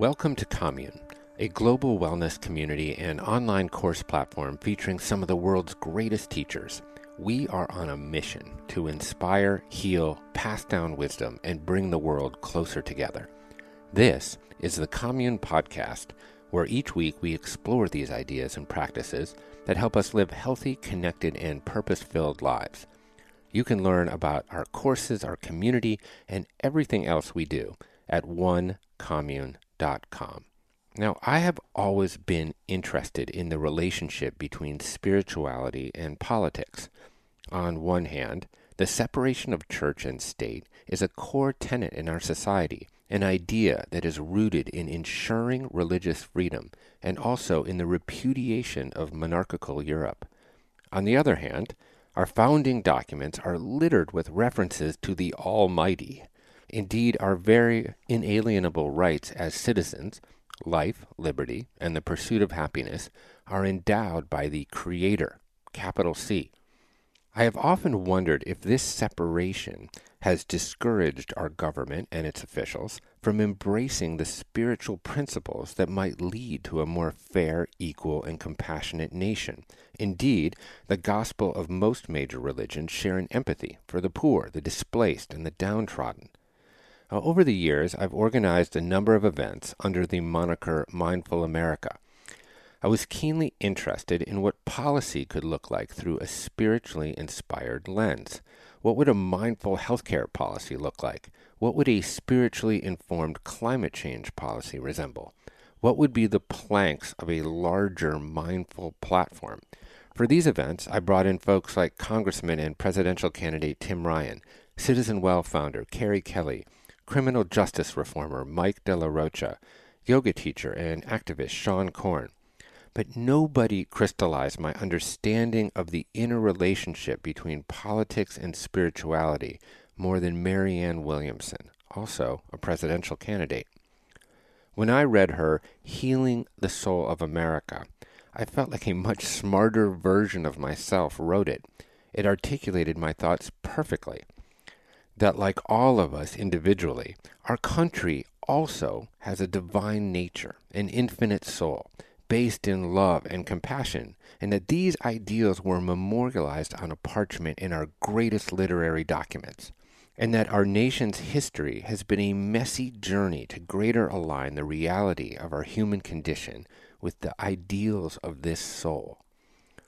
Welcome to Commune, a global wellness community and online course platform featuring some of the world's greatest teachers. We are on a mission to inspire, heal, pass down wisdom, and bring the world closer together. This is the Commune Podcast, where each week we explore these ideas and practices that help us live healthy, connected, and purpose filled lives. You can learn about our courses, our community, and everything else we do at onecommune.com. Now, I have always been interested in the relationship between spirituality and politics. On one hand, the separation of church and state is a core tenet in our society, an idea that is rooted in ensuring religious freedom and also in the repudiation of monarchical Europe. On the other hand, our founding documents are littered with references to the Almighty, Indeed, our very inalienable rights as citizens, life, liberty, and the pursuit of happiness, are endowed by the Creator, capital C. I have often wondered if this separation has discouraged our government and its officials from embracing the spiritual principles that might lead to a more fair, equal, and compassionate nation. Indeed, the gospel of most major religions share an empathy for the poor, the displaced, and the downtrodden. Over the years, I've organized a number of events under the moniker Mindful America. I was keenly interested in what policy could look like through a spiritually inspired lens. What would a mindful healthcare policy look like? What would a spiritually informed climate change policy resemble? What would be the planks of a larger mindful platform? For these events, I brought in folks like Congressman and presidential candidate Tim Ryan, Citizen Well founder Kerri Kelly, criminal justice reformer Mike De La Rocha, yoga teacher and activist Seane Corn. But nobody crystallized my understanding of the inner relationship between politics and spirituality more than Marianne Williamson, also a presidential candidate. When I read her Healing the Soul of America, I felt like a much smarter version of myself wrote it. It articulated my thoughts perfectly that, like all of us individually, our country also has a divine nature, an infinite soul, based in love and compassion, and that these ideals were memorialized on a parchment in our greatest literary documents, and that our nation's history has been a messy journey to greater align the reality of our human condition with the ideals of this soul.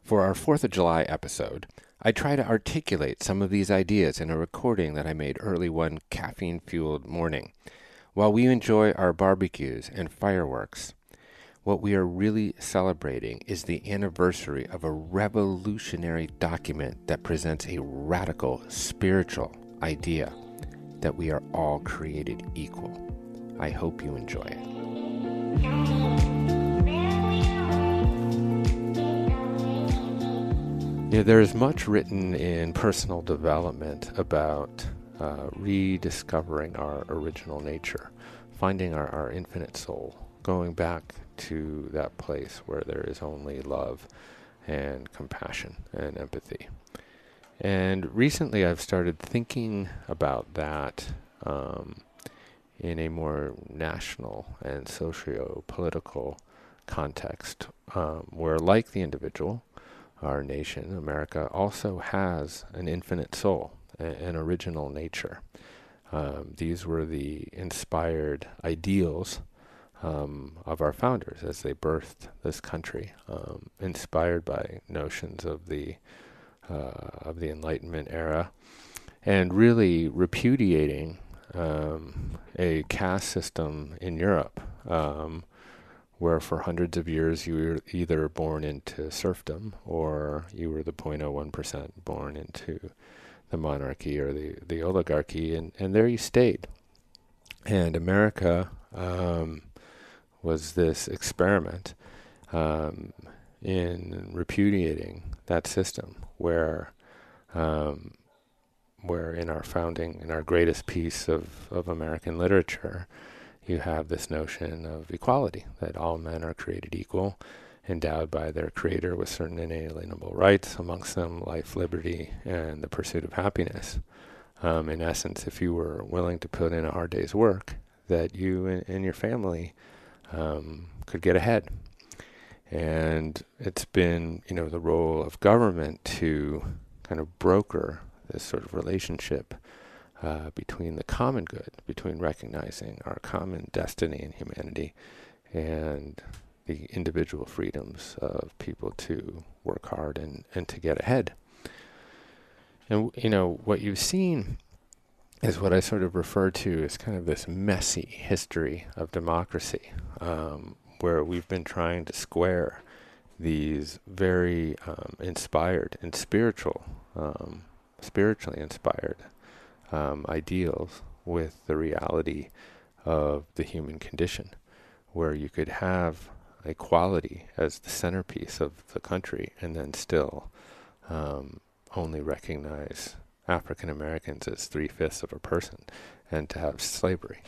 For our Fourth of July episode, I try to articulate some of these ideas in a recording that I made early one caffeine fueled morning. While we enjoy our barbecues and fireworks, what we are really celebrating is the anniversary of a revolutionary document that presents a radical spiritual idea that we are all created equal. I hope you enjoy it. Yeah, there is much written in personal development about uh, rediscovering our original nature, finding our, our infinite soul, going back to that place where there is only love and compassion and empathy. And recently I've started thinking about that um, in a more national and socio political context, um, where, like the individual, our nation, America, also has an infinite soul, an original nature. Um, these were the inspired ideals um, of our founders as they birthed this country, um, inspired by notions of the uh, of the Enlightenment era, and really repudiating um, a caste system in Europe um, where for hundreds of years you were either born into serfdom or you were the 0.01% born into the monarchy or the, the oligarchy, and, and there you stayed. And America um, was this experiment um, in repudiating that system, where um, where in our founding, in our greatest piece of, of American literature, you have this notion of equality, that all men are created equal, endowed by their creator with certain inalienable rights, amongst them life, liberty, and the pursuit of happiness. Um, in essence, if you were willing to put in a hard day's work, that you and, and your family um, could get ahead. And it's been, you know, the role of government to kind of broker this sort of relationship uh, between the common good, between recognizing our common destiny and humanity, and the individual freedoms of people to work hard and, and to get ahead. And, you know, what you've seen is what I sort of refer to as kind of this messy history of democracy, um, where we've been trying to square these very um, inspired and spiritual, um, spiritually inspired um, ideals with the reality of the human condition, where you could have equality as the centerpiece of the country and then still um, only recognize African Americans as three fifths of a person and to have slavery.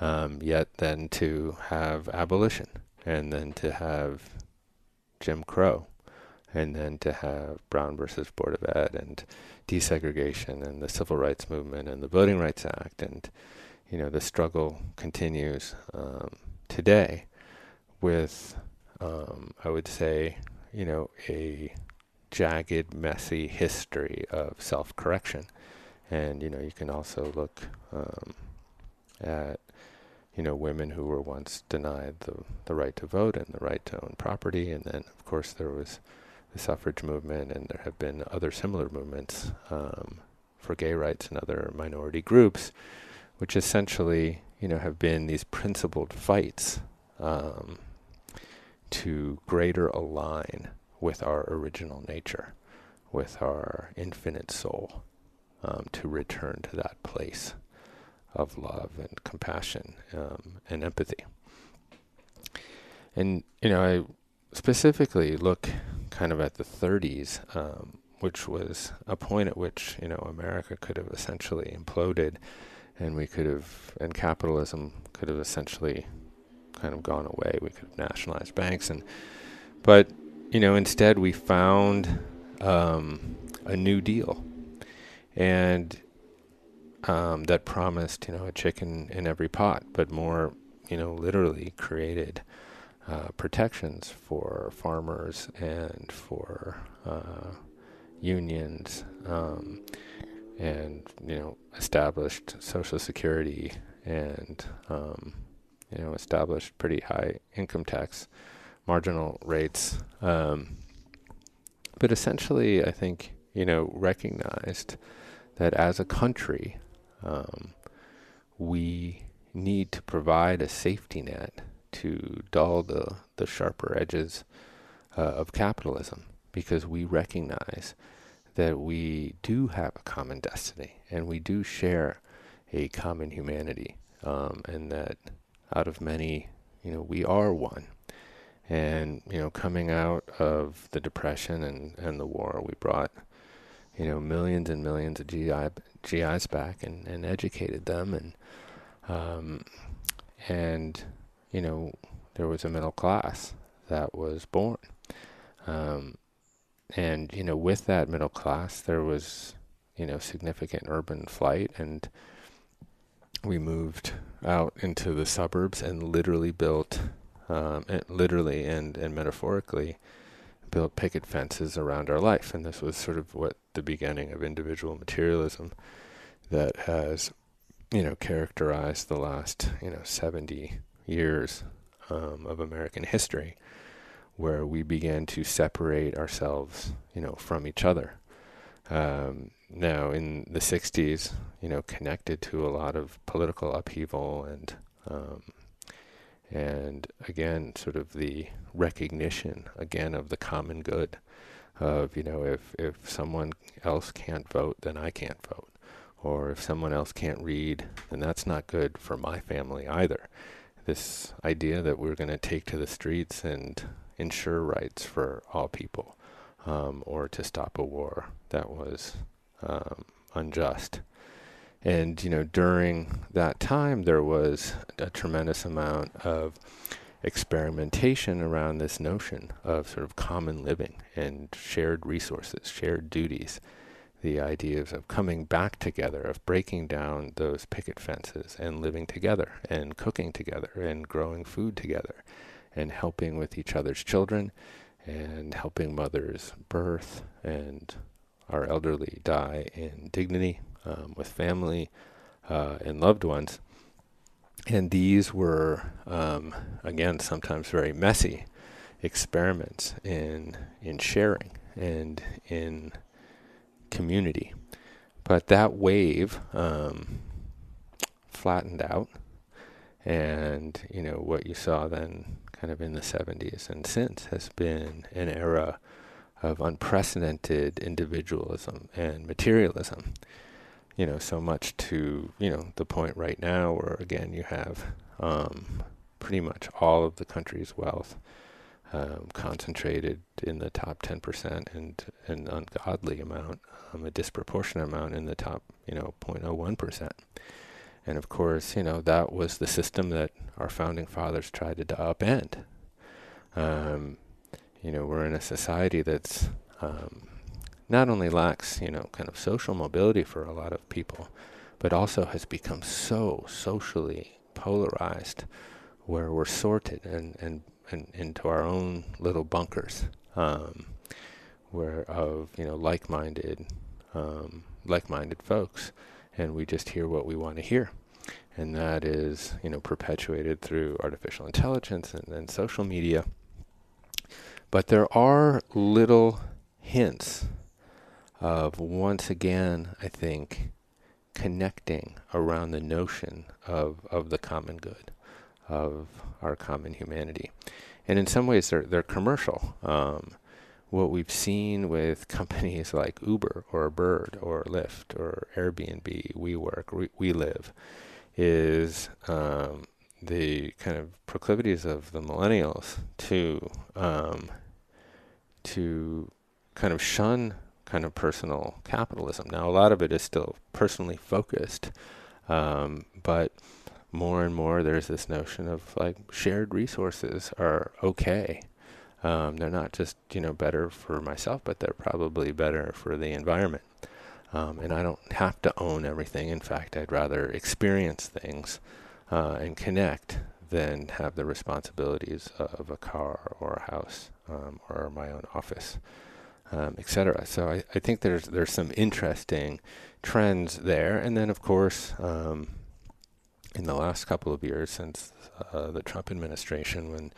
Um, yet then to have abolition and then to have Jim Crow and then to have Brown versus Board of Ed and desegregation and the Civil Rights Movement and the Voting Rights Act and you know the struggle continues um, today with um, I would say you know a jagged, messy history of self-correction. And you know, you can also look um, at you know women who were once denied the the right to vote and the right to own property, and then of course there was the suffrage movement, and there have been other similar movements um, for gay rights and other minority groups, which essentially you know have been these principled fights um, to greater align with our original nature, with our infinite soul, um, to return to that place of love and compassion um, and empathy. And, you know, I specifically look kind of at the 30s, um, which was a point at which, you know, America could have essentially imploded and we could have, and capitalism could have essentially kind of gone away. We could have nationalized banks and, but you know, instead we found um, a new deal, and um, that promised, you know, a chicken in every pot, but more, you know, literally created uh, protections for farmers and for uh, unions, um, and you know, established Social Security and um, you know, established pretty high income tax marginal rates. Um, but essentially, I think, you know, recognized that as a country, um, we need to provide a safety net to dull the, the sharper edges uh, of capitalism because we recognize that we do have a common destiny and we do share a common humanity um, and that out of many, you know, we are one. And, you know, coming out of the Depression and, and the war, we brought, you know, millions and millions of GI, GIs back and, and educated them. And, um, and, you know, there was a middle class that was born. Um, and, you know, with that middle class, there was, you know, significant urban flight. And we moved out into the suburbs and literally built um, and literally and, and metaphorically, built picket fences around our life. And this was sort of what the beginning of individual materialism that has, you know, characterized the last, you know, 70 years um, of American history, where we began to separate ourselves, you know, from each other. Um, now, in the 60s, you know, connected to a lot of political upheaval and um, and again, sort of the recognition again of the common good of, you know, if, if someone else can't vote, then I can't vote. Or if someone else can't read, then that's not good for my family either. This idea that we're going to take to the streets and ensure rights for all people, um, or to stop a war that was um, unjust. And, you know, during that time, there was a tremendous amount of experimentation around this notion of sort of common living and shared resources, shared duties. The ideas of coming back together, of breaking down those picket fences and living together and cooking together and growing food together and helping with each other's children and helping mothers birth and our elderly die in dignity um, with family uh, and loved ones. And these were, um, again, sometimes very messy experiments in in sharing and in community. But that wave um, flattened out, and you know what you saw then, kind of in the 70s and since, has been an era of unprecedented individualism and materialism. You know, so much to you know the point right now where again you have um, pretty much all of the country's wealth um, concentrated in the top 10% and an ungodly amount, um, a disproportionate amount in the top, you know, 0.01%. And of course, you know, that was the system that our founding fathers tried to upend. Um, you know, we're in a society that's um, not only lacks, you know, kind of social mobility for a lot of people, but also has become so socially polarized where we're sorted and, and in, into our own little bunkers, um, where of you know like-minded, um, like-minded folks, and we just hear what we want to hear, and that is you know perpetuated through artificial intelligence and, and social media. But there are little hints of once again, I think, connecting around the notion of, of the common good of our common humanity. And in some ways, they're, they're commercial. Um, what we've seen with companies like Uber or Bird or Lyft or Airbnb, WeWork, We, we Live, is um, the kind of proclivities of the millennials to um, to kind of shun kind of personal capitalism. Now, a lot of it is still personally focused, um, but more and more there's this notion of like shared resources are okay. Um, they're not just you know better for myself, but they're probably better for the environment. Um, and I don't have to own everything. In fact, I'd rather experience things uh, and connect than have the responsibilities of a car or a house um, or my own office, um, etc. So I, I think there's there's some interesting trends there. And then of course um, in the last couple of years since uh, the Trump administration when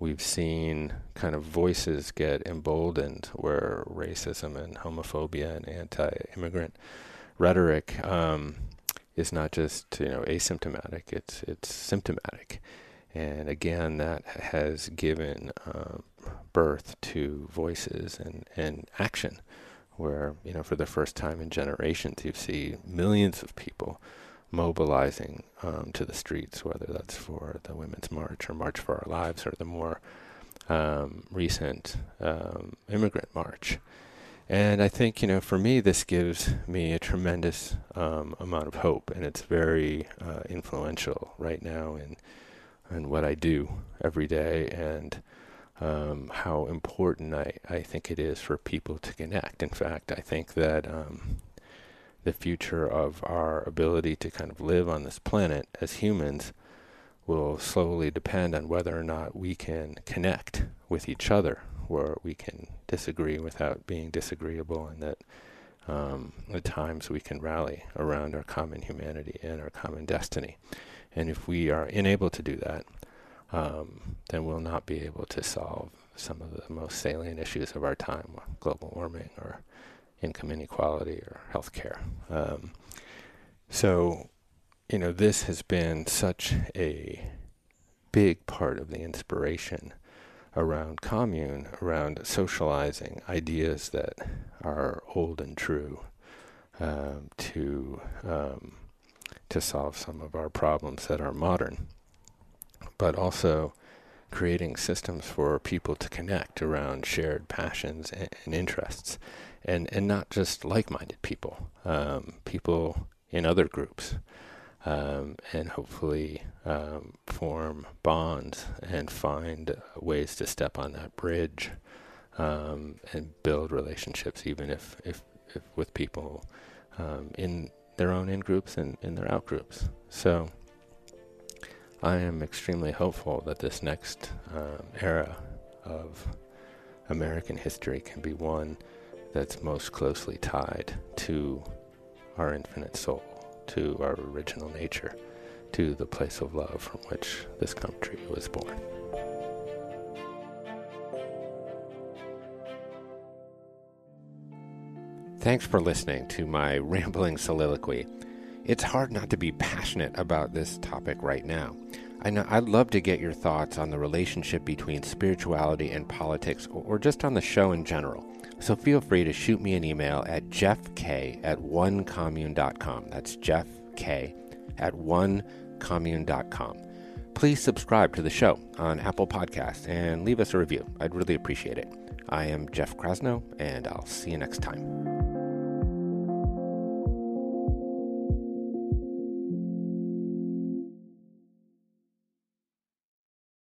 we've seen kind of voices get emboldened where racism and homophobia and anti-immigrant rhetoric um, is not just you know asymptomatic it's it's symptomatic. And again that has given uh, birth to voices and, and action where you know for the first time in generations you see millions of people mobilizing um, to the streets, whether that's for the Women's March or March for Our Lives or the more um, recent um, immigrant march. And I think, you know, for me, this gives me a tremendous um, amount of hope, and it's very uh, influential right now in, in what I do every day and um, how important I, I think it is for people to connect. In fact, I think that um, the future of our ability to kind of live on this planet as humans will slowly depend on whether or not we can connect with each other, where we can disagree without being disagreeable, and that um, at times we can rally around our common humanity and our common destiny. And if we are unable to do that, um, then we'll not be able to solve some of the most salient issues of our time, global warming or income inequality or health care. Um, so, you know, this has been such a big part of the inspiration around commune, around socializing ideas that are old and true um, to um, to solve some of our problems that are modern, but also creating systems for people to connect around shared passions and, and interests and and not just like-minded people, um, people in other groups, um, and hopefully um, form bonds and find ways to step on that bridge um, and build relationships, even if if with, with people um, in their own in groups and in their out groups. So I am extremely hopeful that this next um, era of American history can be one that's most closely tied to our infinite soul, to our original nature, to the place of love from which this country was born. Thanks for listening to my rambling soliloquy. It's hard not to be passionate about this topic right now. I know I'd love to get your thoughts on the relationship between spirituality and politics or just on the show in general. So feel free to shoot me an email at jeffk at onecommune.com. That's jeffk at onecommune.com. Please subscribe to the show on Apple Podcasts and leave us a review. I'd really appreciate it. I am Jeff Krasno, and I'll see you next time.